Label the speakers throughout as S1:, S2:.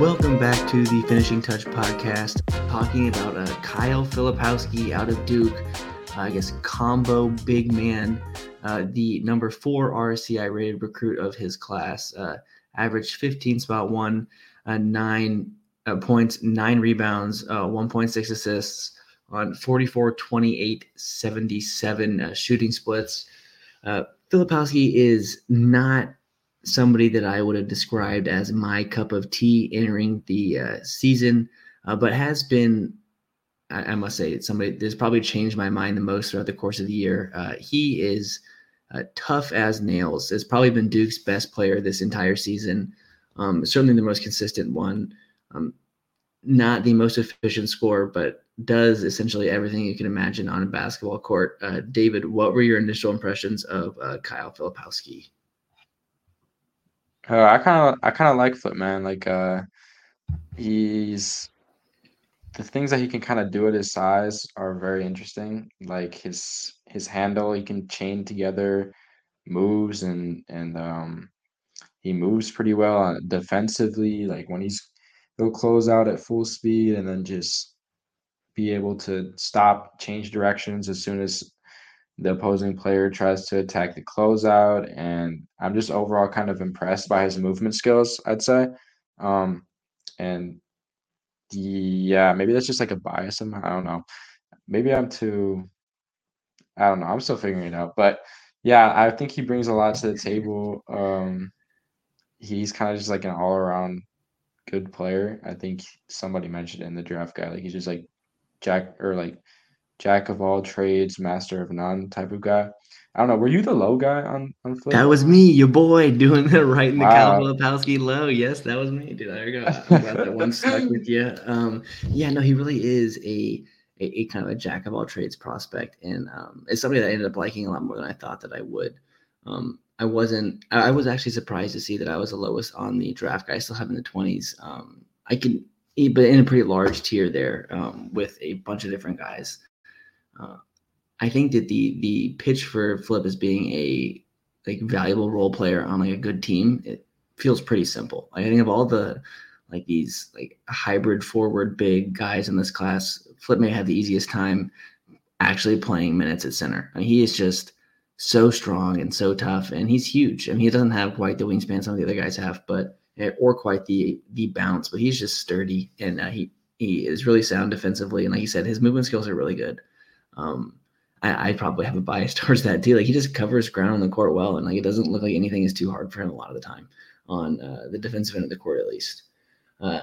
S1: Welcome back to the Finishing Touch podcast, talking about uh, Kyle Filipowski out of Duke. Uh, I guess combo big man, uh, the number four RSCI rated recruit of his class, uh, averaged 15 spot one, nine points, nine rebounds, 1.6 assists on 44, 28, 77 shooting splits. Filipowski is not somebody that I would have described as my cup of tea entering the uh, season, uh, but has been, I, I, must say, somebody that's probably changed my mind the most throughout the course of the year. Uh, he is uh, tough as nails. Has probably been Duke's best player this entire season. Um, certainly the most consistent one. Um, not the most efficient scorer, but does essentially everything you can imagine on a basketball court. Uh, David, what were your initial impressions of uh, Kyle Filipowski?
S2: Uh, I kind of I kind of like Flip man. Like uh, he's the things that he can kind of do at his size are very interesting. Like his his handle, he can chain together moves and and um, he moves pretty well defensively. Like when he's he'll close out at full speed and then just be able to stop, change directions as soon as the opposing player tries to attack the closeout. And I'm just overall kind of impressed by his movement skills, I'd say. Um, and yeah, maybe that's just like a bias. I don't know. Maybe I'm too, I don't know. I'm still figuring it out. But yeah, I think he brings a lot to the table. Um, he's kind of just like an all around good player. I think somebody mentioned in the draft guy, like he's just like Jack or like jack of all trades, master of none type of guy. I don't know. Were you the low guy on on
S1: Flip? That was me, your boy, doing the right in the wow. Filipowski low. Yes, that was me, dude. There you go. I'm glad that one stuck with you. Um, yeah, no, he really is a, a, a kind of a jack of all trades prospect, and um, it's somebody that I ended up liking a lot more than I thought that I would. Um, I wasn't. I, I was actually surprised to see that I was the lowest on the draft guy. I still have in the twenties. Um, I can, but in a pretty large tier there um, with a bunch of different guys. Uh, I think that the the pitch for Flip as being a like valuable role player on like a good team, it feels pretty simple. Like I think of all the like these like hybrid forward big guys in this class, Flip may have the easiest time actually playing minutes at center. I mean, he is just so strong and so tough, and he's huge. I mean, he doesn't have quite the wingspan some of the other guys have, but eh, or quite the the bounce, but he's just sturdy and uh, he he is really sound defensively. And like you said, his movement skills are really good. Um, I, I, probably have a bias towards that too. Like he just covers ground on the court well, and like it doesn't look like anything is too hard for him a lot of the time on uh, the defensive end of the court, at least. Uh,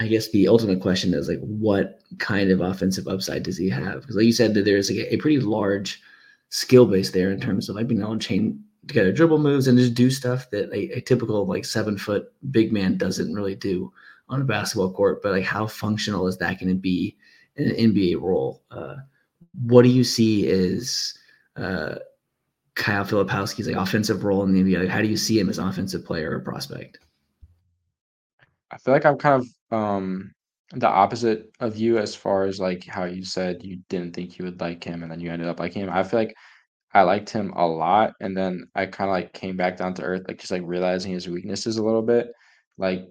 S1: I guess the ultimate question is like, what kind of offensive upside does he have? Because like you said, that there's like a, pretty large skill base there in terms of like being able to chain together dribble moves and just do stuff that a, a typical like seven foot big man doesn't really do on a basketball court. But like, how functional is that going to be in an NBA role? Uh, what do you see is uh, Kyle Filipowski's like offensive role in the NBA? Like, how do you see him as an offensive player or prospect?
S2: I feel like I'm kind of um, the opposite of you as far as like how you said you didn't think you would like him and then you ended up liking him. I feel like I liked him a lot and then I kind of like came back down to earth, like just like realizing his weaknesses a little bit. Like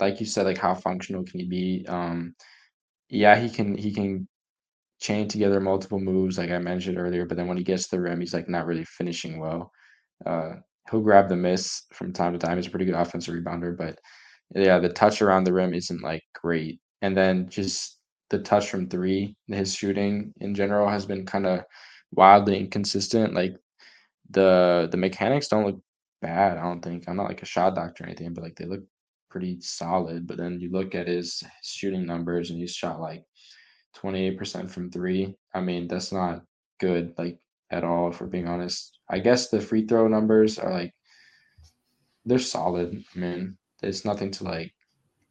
S2: like you said, like how functional can he be? Um yeah, he can he can chain together multiple moves, like I mentioned earlier. But then when he gets to the rim, he's like not really finishing well. Uh, he'll grab the miss from time to time. He's a pretty good offensive rebounder, but yeah, the touch around the rim isn't like great. And then just the touch from three, his shooting in general has been kind of wildly inconsistent. Like the the mechanics don't look bad. I don't think I'm not like a shot doctor or anything, but like they look pretty solid. But then you look at his, his shooting numbers, and he's shot like 28% from three. I mean, that's not good, like at all, if we're being honest. I guess the free throw numbers are like, they're solid. I mean, there's nothing to like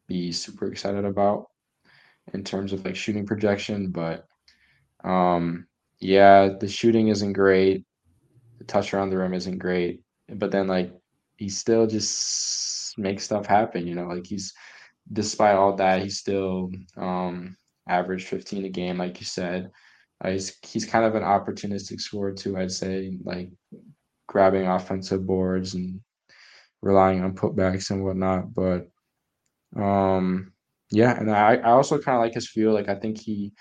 S2: be super excited about in terms of like shooting projection, but um, yeah, the shooting isn't great. The touch around the rim isn't great, but then like he still just makes stuff happen, you know, like he's despite all that, he's still um average 15 a game, like you said. Uh, he's he's kind of an opportunistic scorer too, I'd say, like grabbing offensive boards and relying on putbacks and whatnot. But Um, yeah, and I, I also kind of like his feel. Like I think he,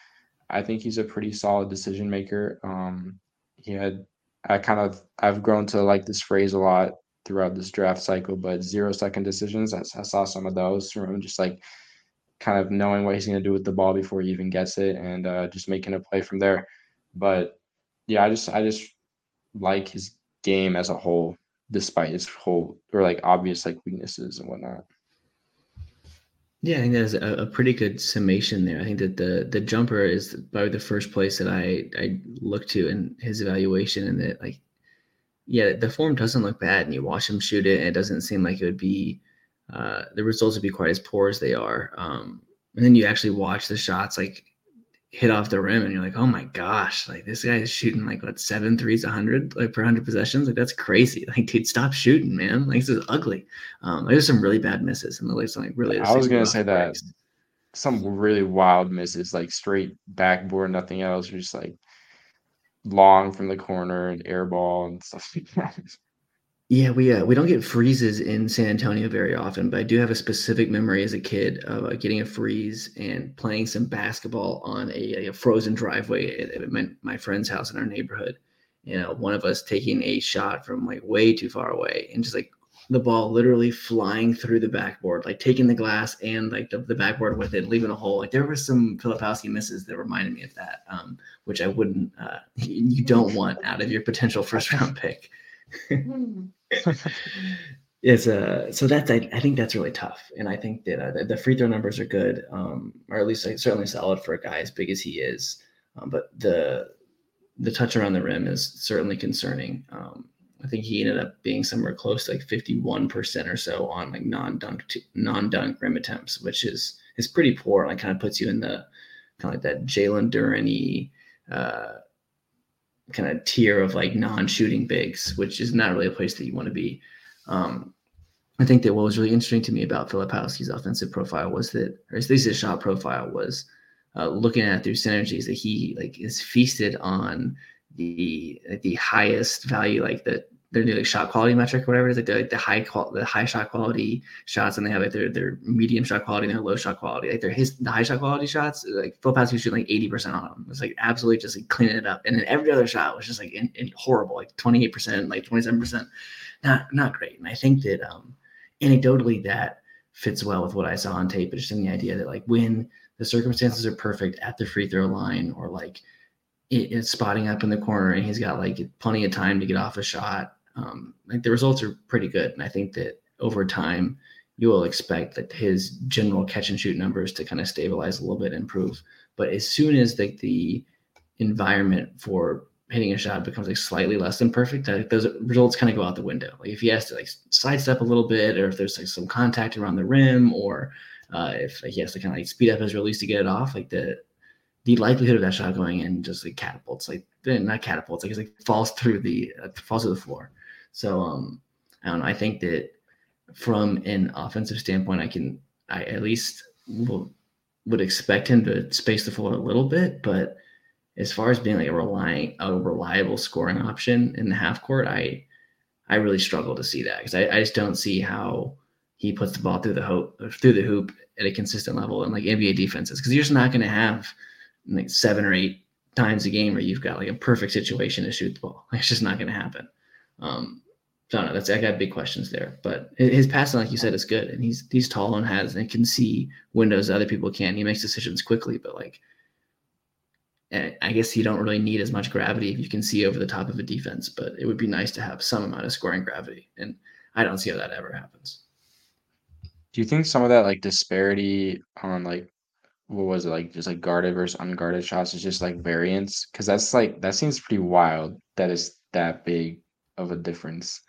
S2: I think he's a pretty solid decision maker. Um, he had, I kind of, I've grown to like this phrase a lot throughout this draft cycle, but zero second decisions. I, I saw some of those from just like kind of knowing what he's going to do with the ball before he even gets it, and uh, just making a play from there. But yeah, I just, I just like his game as a whole, despite his whole or like obvious like weaknesses and whatnot.
S1: Yeah, I think that's a, a, pretty good summation there. I think that the the jumper is probably the first place that I I look to in his evaluation, and that like, yeah, the form doesn't look bad, and you watch him shoot it, and it doesn't seem like it would be uh, the results would be quite as poor as they are. Um, and then you actually watch the shots, like hit off the rim and you're like, oh my gosh, like this guy is shooting like what seven threes, a hundred like per hundred possessions. Like that's crazy. Like dude, stop shooting, man. Like this is ugly. Um, there's some really bad misses and the Lakers like really.
S2: I was gonna say that some really wild misses, like straight backboard, nothing else. You're just like long from the corner and air ball and stuff like that.
S1: Yeah, we uh, we don't get freezes in San Antonio very often, but I do have a specific memory as a kid of uh, getting a freeze and playing some basketball on a, a frozen driveway at, my, my, friend's house in our neighborhood. You know, one of us taking a shot from like way too far away and just like the ball literally flying through the backboard, like taking the glass and like the, the backboard with it, leaving a hole. Like there were some Filipowski misses that reminded me of that, um, which I wouldn't, uh, you don't want out of your potential first round pick. Hmm. it's uh so that's I, I think that's really tough and i think that uh, the, free throw numbers are good um or at least like, certainly solid for a guy as big as he is um, but the the touch around the rim is certainly concerning um i think he ended up being somewhere close to like 51% or so on like non-dunk non-dunk rim attempts which is is pretty poor And like kind of puts you in the kind of like that jalen duren uh kind of tier of like non-shooting bigs, which is not really a place that you want to be. Um, I think that what was really interesting to me about Filipowski's offensive profile was that, or at least his shot profile was uh, looking at through Synergy's that he like is feasted on the the highest value, like the their new like shot quality metric, whatever it is, like the, like the high qual the high shot quality shots, and they have like their their medium shot quality and their low shot quality. Like their his the high shot quality shots, like Filipowski shooting like eighty percent on them. It's like absolutely just like cleaning it up, and then every other shot was just like in, in horrible, like twenty eight percent, like twenty seven percent, not not great. And I think that um anecdotally that fits well with what I saw on tape, but just in the idea that like when the circumstances are perfect at the free throw line or like it's spotting up in the corner and he's got like plenty of time to get off a shot um, like the results are pretty good. And I think that over time, you will expect that his general catch and shoot numbers to kind of stabilize a little bit, and improve. But as soon as like the environment for hitting a shot becomes like slightly less than perfect, like those results kind of go out the window. Like if he has to like sidestep a little bit, or if there's like some contact around the rim, or uh, if like, he has to kind of like speed up his release to get it off, like the the likelihood of that shot going in just like catapults, like not catapults, like it's like falls through the uh, falls to the floor. So um, I don't know. I think that from an offensive standpoint, I can I at least will, would expect him to space the floor a little bit, but as far as being like a relying a reliable scoring option in the half court, I I really struggle to see that because I, I just don't see how he puts the ball through the hoop through the hoop at a consistent level in like NBA defenses because you're just not going to have like seven or eight times a game where you've got like a perfect situation to shoot the ball. It's just not going to happen. Um, I don't know. That's I got big questions there. But his passing, like you said, is good, and he's he's tall and has and can see windows other people can. He makes decisions quickly, but like, eh, I guess you don't really need as much gravity if you can see over the top of a defense. But it would be nice to have some amount of scoring gravity, and I don't see how that ever happens.
S2: Do you think some of that like disparity on like what was it like just like guarded versus unguarded shots is just like variance? Because that's like that seems pretty wild. That is that big of a difference.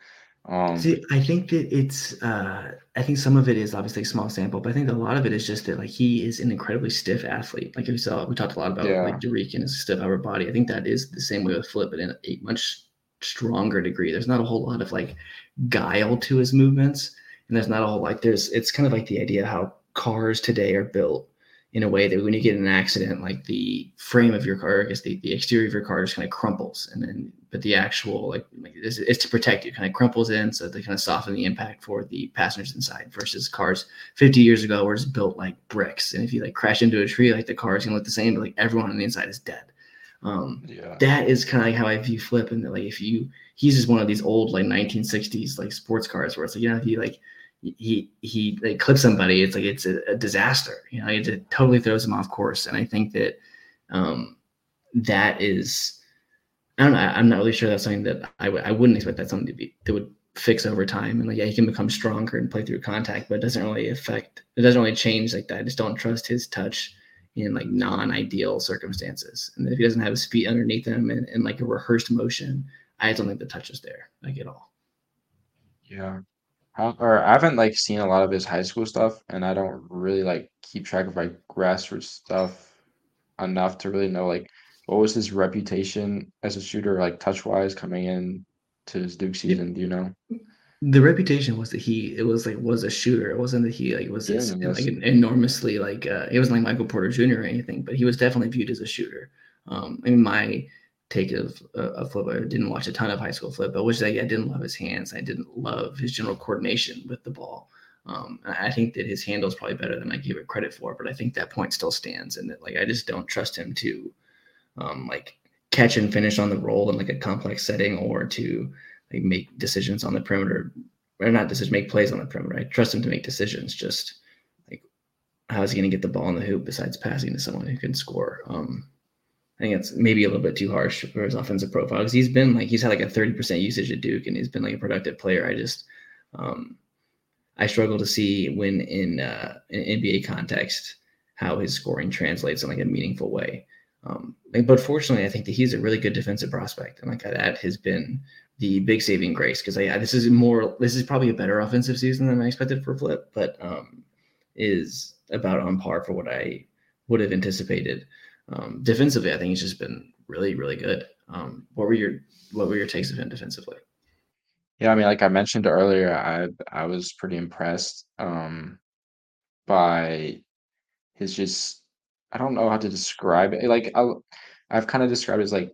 S1: Um, See, I think that it's. Uh, I think some of it is obviously a small sample, but I think a lot of it is just that like he is an incredibly stiff athlete. Like we saw, we talked a lot about yeah. like Dereck and his stiff upper body. I think that is the same way with Flip, but in a much stronger degree. There's not a whole lot of like guile to his movements, and there's not a whole like there's. It's kind of like the idea how cars today are built in a way that when you get in an accident, like the frame of your car, I guess the, the exterior of your car just kind of crumples, and then but the actual like, like it's, it's, to protect you, kind of crumples in, so they kind of soften the impact for the passengers inside. Versus cars 50 years ago were just built like bricks, and if you like crash into a tree, like the car is gonna look the same, but like everyone on the inside is dead. Um, yeah. That is kind of like how I view Flip, and like if you he's just one of these old like 1960s like sports cars where it's like you know if you like he he like clips somebody, it's like it's a, a disaster. You know, it, it, totally throws him off course. And I think that um, that is, I don't know. I'm not really sure that's something that I w- I wouldn't expect that something to be that would fix over time. And like, yeah, he can become stronger and play through contact, but it doesn't really affect. It doesn't really change like that. I just don't trust his touch in like non-ideal circumstances. And if he doesn't have his feet underneath him and, and like a rehearsed motion, I don't think the touch is there like at all.
S2: Yeah, or I haven't like seen a lot of his high school stuff, and I don't really like keep track of like grassroots stuff enough to really know like what was his reputation as a shooter, like touch wise, coming in to his Duke season. Do you know?
S1: The reputation was that he it was like was a shooter. It wasn't that he like was this, like enormously like uh, it wasn't like Michael Porter Jr. or anything, but he was definitely viewed as a shooter. Um, I mean, my take of a flip. I didn't watch a ton of high school flip, but which I, I didn't love his hands. I didn't love his general coordination with the ball. Um, I think that his handle is probably better than I give it credit for, but I think that point still stands, and that like I just don't trust him to um, like catch and finish on the roll in like a complex setting or to like make decisions on the perimeter or not decisions make plays on the perimeter. I trust him to make decisions. Just like how is he going to get the ball in the hoop besides passing to someone who can score? Um, I think it's maybe a little bit too harsh for his offensive profile because he's been like he's had like a 30% usage at Duke and he's been like a productive player. I just um, I struggle to see when in uh, an NBA context how his scoring translates in like a meaningful way. Um, but fortunately, I think that he's a really good defensive prospect, and like that has been the big saving grace because yeah, this is more this is probably a better offensive season than I expected for Flip, but um, is about on par for what I would have anticipated. Um, defensively, I think he's just been really, really good. Um, what were your what were your takes of him defensively?
S2: Yeah, I mean, like I mentioned earlier, I I was pretty impressed um, by his just I don't know how to describe it. Like I I've kind of described it as like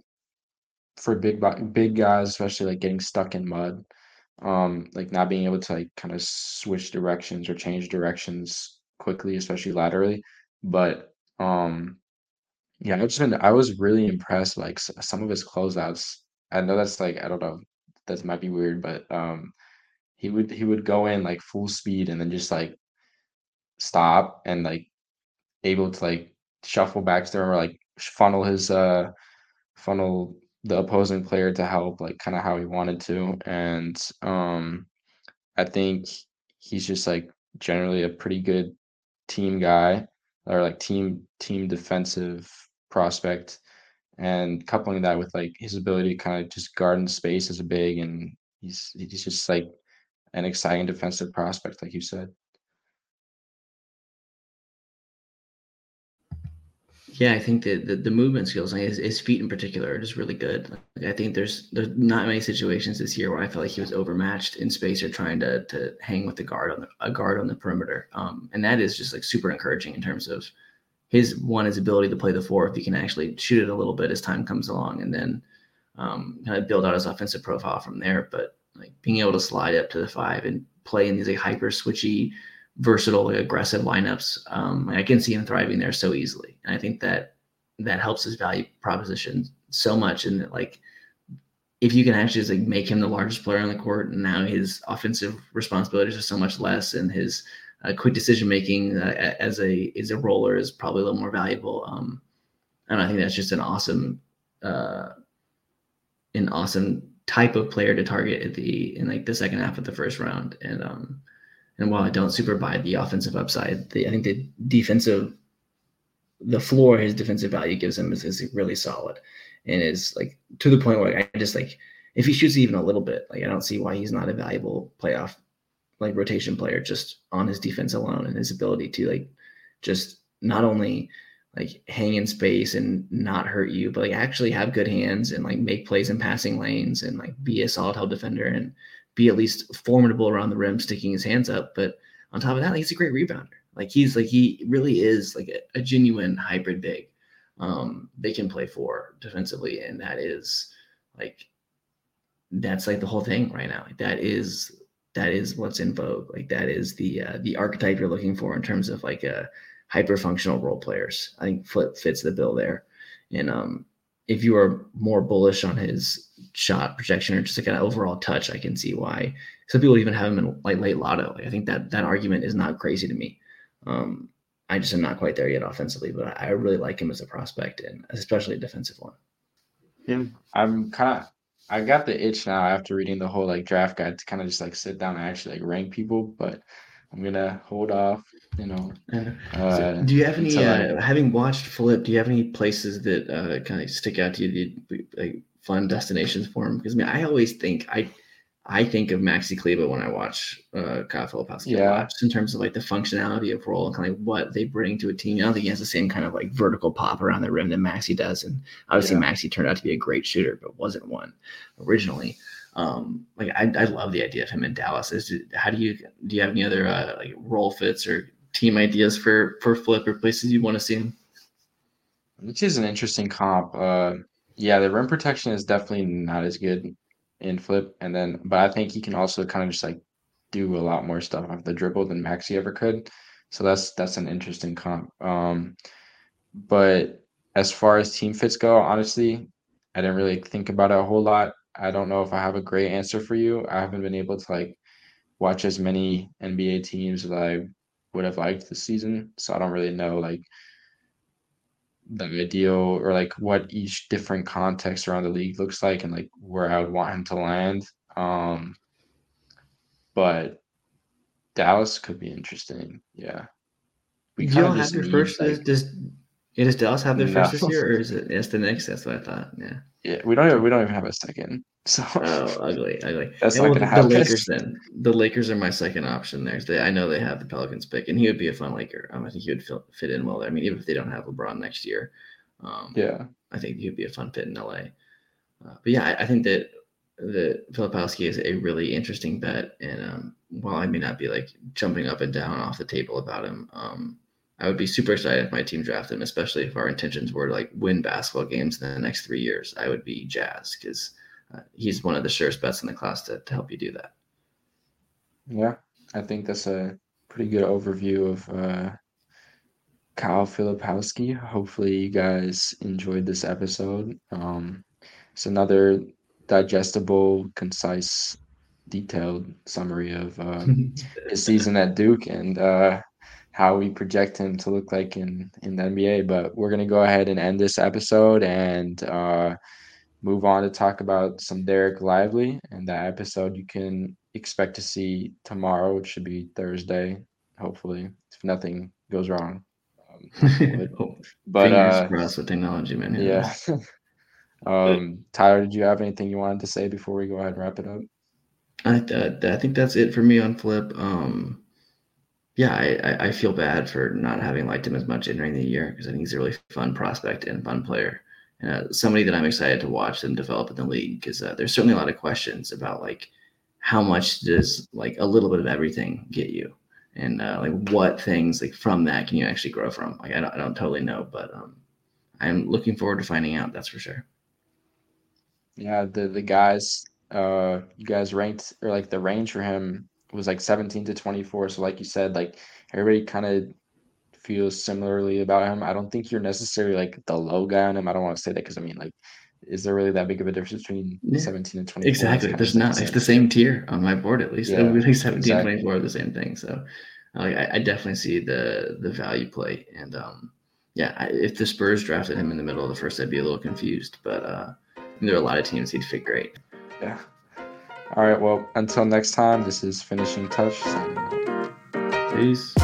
S2: for big big guys, especially like getting stuck in mud, um, like not being able to like kind of switch directions or change directions quickly, especially laterally. But um, yeah, I've just been I was really impressed, like, some of his closeouts. I know that's, like, I don't know, that might be weird, but, um, he would he would go in, like, full speed and then just, like, stop and, like, able to, like, shuffle back to them or, like, funnel his, uh funnel the opposing player to help, like, kinda how he wanted to, and, um, I think he's just, like, generally a pretty good team guy or, like, team team defensive prospect and coupling that with like his ability to kind of just guard in space as a big and he's he's just like an exciting defensive prospect like you said.
S1: Yeah i think that the, the movement skills his, his feet in particular are just really good. Like, i think there's there's not many situations this year where i felt like he was overmatched in space or trying to to hang with the guard on the, a guard on the perimeter. Um, and that is just like super encouraging in terms of his one his ability to play the four if he can actually shoot it a little bit as time comes along and then um, kind of build out his offensive profile from there. But like being able to slide up to the five and play in these like hyper switchy, versatile, like, aggressive lineups, um, I can see him thriving there so easily. And I think that that helps his value proposition so much. And like if you can actually just like make him the largest player on the court, and now his offensive responsibilities are so much less, and his uh, quick decision making uh, as a as a roller is probably a little more valuable. Um, and I think that's just an awesome, uh, an awesome type of player to target at the in like the second half of the first round. And um, and while I don't super buy the offensive upside, the, I think the defensive, the floor his defensive value gives him is, is really solid, and is like to the point where I just like if he shoots even a little bit, like I don't see why he's not a valuable playoff like rotation player just on his defense alone and his ability to like just not only like hang in space and not hurt you, but like actually have good hands and like make plays in passing lanes and like be a solid help defender and be at least formidable around the rim, sticking his hands up. But on top of that, like, he's a great rebounder. Like he's like he really is like a, a genuine hybrid big. Um, they can play four defensively, and that is like that's like the whole thing right now. Like that is that is what's in vogue. Like that is the uh, the archetype you're looking for in terms of like a hyper functional role players. I think Flip fits the bill there. And um, if you are more bullish on his shot projection or just like an overall touch, I can see why some people even have him in like late lotto. Like, I think that that argument is not crazy to me. Um, I just am not quite there yet offensively, but I really like him as a prospect and especially a defensive one.
S2: Yeah, I'm kind of I got the itch now after reading the whole like draft guide to kind of just like sit down and actually like rank people, but I'm gonna hold off. You know.
S1: Uh, so do you have any? Uh, I... having watched Flip, do you have any places that uh, kind of stick out to you, the like fun destinations for him? Because I mean, I always think I I think of Maxi Kleber when I watch uh, Kyle Filipowski yeah. just in terms of like the functionality of role and kind of like what they bring to a team. I don't think he has the same kind of like vertical pop around the rim that Maxi does. And obviously, yeah. Maxi turned out to be a great shooter, but wasn't one originally. Um, like I, I love the idea of him in Dallas. Is how do you do you have any other uh, like role fits or team ideas for for Flip or places you want to see him?
S2: Which is an interesting comp. Uh, yeah, the rim protection is definitely not as good in flip, and then but I think he can also kind of just like do a lot more stuff off the dribble than Maxi ever could. So that's that's an interesting comp. Um, but as far as team fits go, honestly, I didn't really think about it a whole lot. I don't know if I have a great answer for you. I haven't been able to like watch as many NBA teams as I would have liked this season, so I don't really know like the ideal or like what each different context around the league looks like and like where I would want him to land. Um, but Dallas could be interesting. Yeah.
S1: We you don't have your first. Like, does, does Dallas have their no. first this year, or is it? It's the next. That's what I thought. Yeah.
S2: Yeah, we don't. Even, we don't even have a second. So
S1: oh, ugly, ugly. That's and not well, gonna happen. The Lakers then. The Lakers are my second option. There, they, I know they have the Pelicans pick, and he would be a fun Laker. Um, I think he would fit, fit in well there. I mean, even if they don't have LeBron next year, um,
S2: yeah,
S1: I think he would be a fun fit in LA. Uh, but yeah, I, I, think that that Filipowski is a really interesting bet, and um, while I may not be like jumping up and down off the table about him, um, I would be super excited if my team drafted him, especially if our intentions were to like win basketball games in the next three years. I would be jazzed because uh, he's one of the surest bets in the class to, to help you do that.
S2: Yeah, I think that's a pretty good overview of uh, Kyle Filipowski. Hopefully, you guys enjoyed this episode. Um, it's another digestible, concise, detailed summary of um, his season at Duke and uh, how we project him to look like in in the NBA. But we're gonna go ahead and end this episode and uh, move on to talk about some Dereck Lively. And that episode you can expect to see tomorrow, which should be Thursday, hopefully, if nothing goes wrong.
S1: Um, but uh, crossed with technology, man.
S2: Yeah. um, Tyler, did you have anything you wanted to say before we go ahead and wrap it up?
S1: I, uh, I think that's it for me on Flip. Um, yeah, I, I feel bad for not having liked him as much entering the year because I think he's a really fun prospect and fun player. Uh, somebody that I'm excited to watch them develop in the league because uh, there's certainly a lot of questions about like how much does like a little bit of everything get you? And uh, like what things like from that can you actually grow from? Like I don't, I don't totally know but um, I'm looking forward to finding out that's for sure.
S2: Yeah the the guys uh you guys ranked or like the range for him was like 17 to 24. So like you said, like everybody kind of feels similarly about him. I don't think you're necessarily like the low guy on him. I don't want to say that because I mean like is there really that big of a difference between yeah. 17 and 24?
S1: Exactly. There's not. It's the same tier on my board at least. Yeah, really 17, exactly. 24 are the same thing. So like I, I, definitely see the the value play. And um yeah, I, if the Spurs drafted him in the middle of the first, I'd be a little confused. But uh there are a lot of teams he'd fit great.
S2: Yeah. All right. Well, until next time, this is Finishing Touch.
S1: Peace.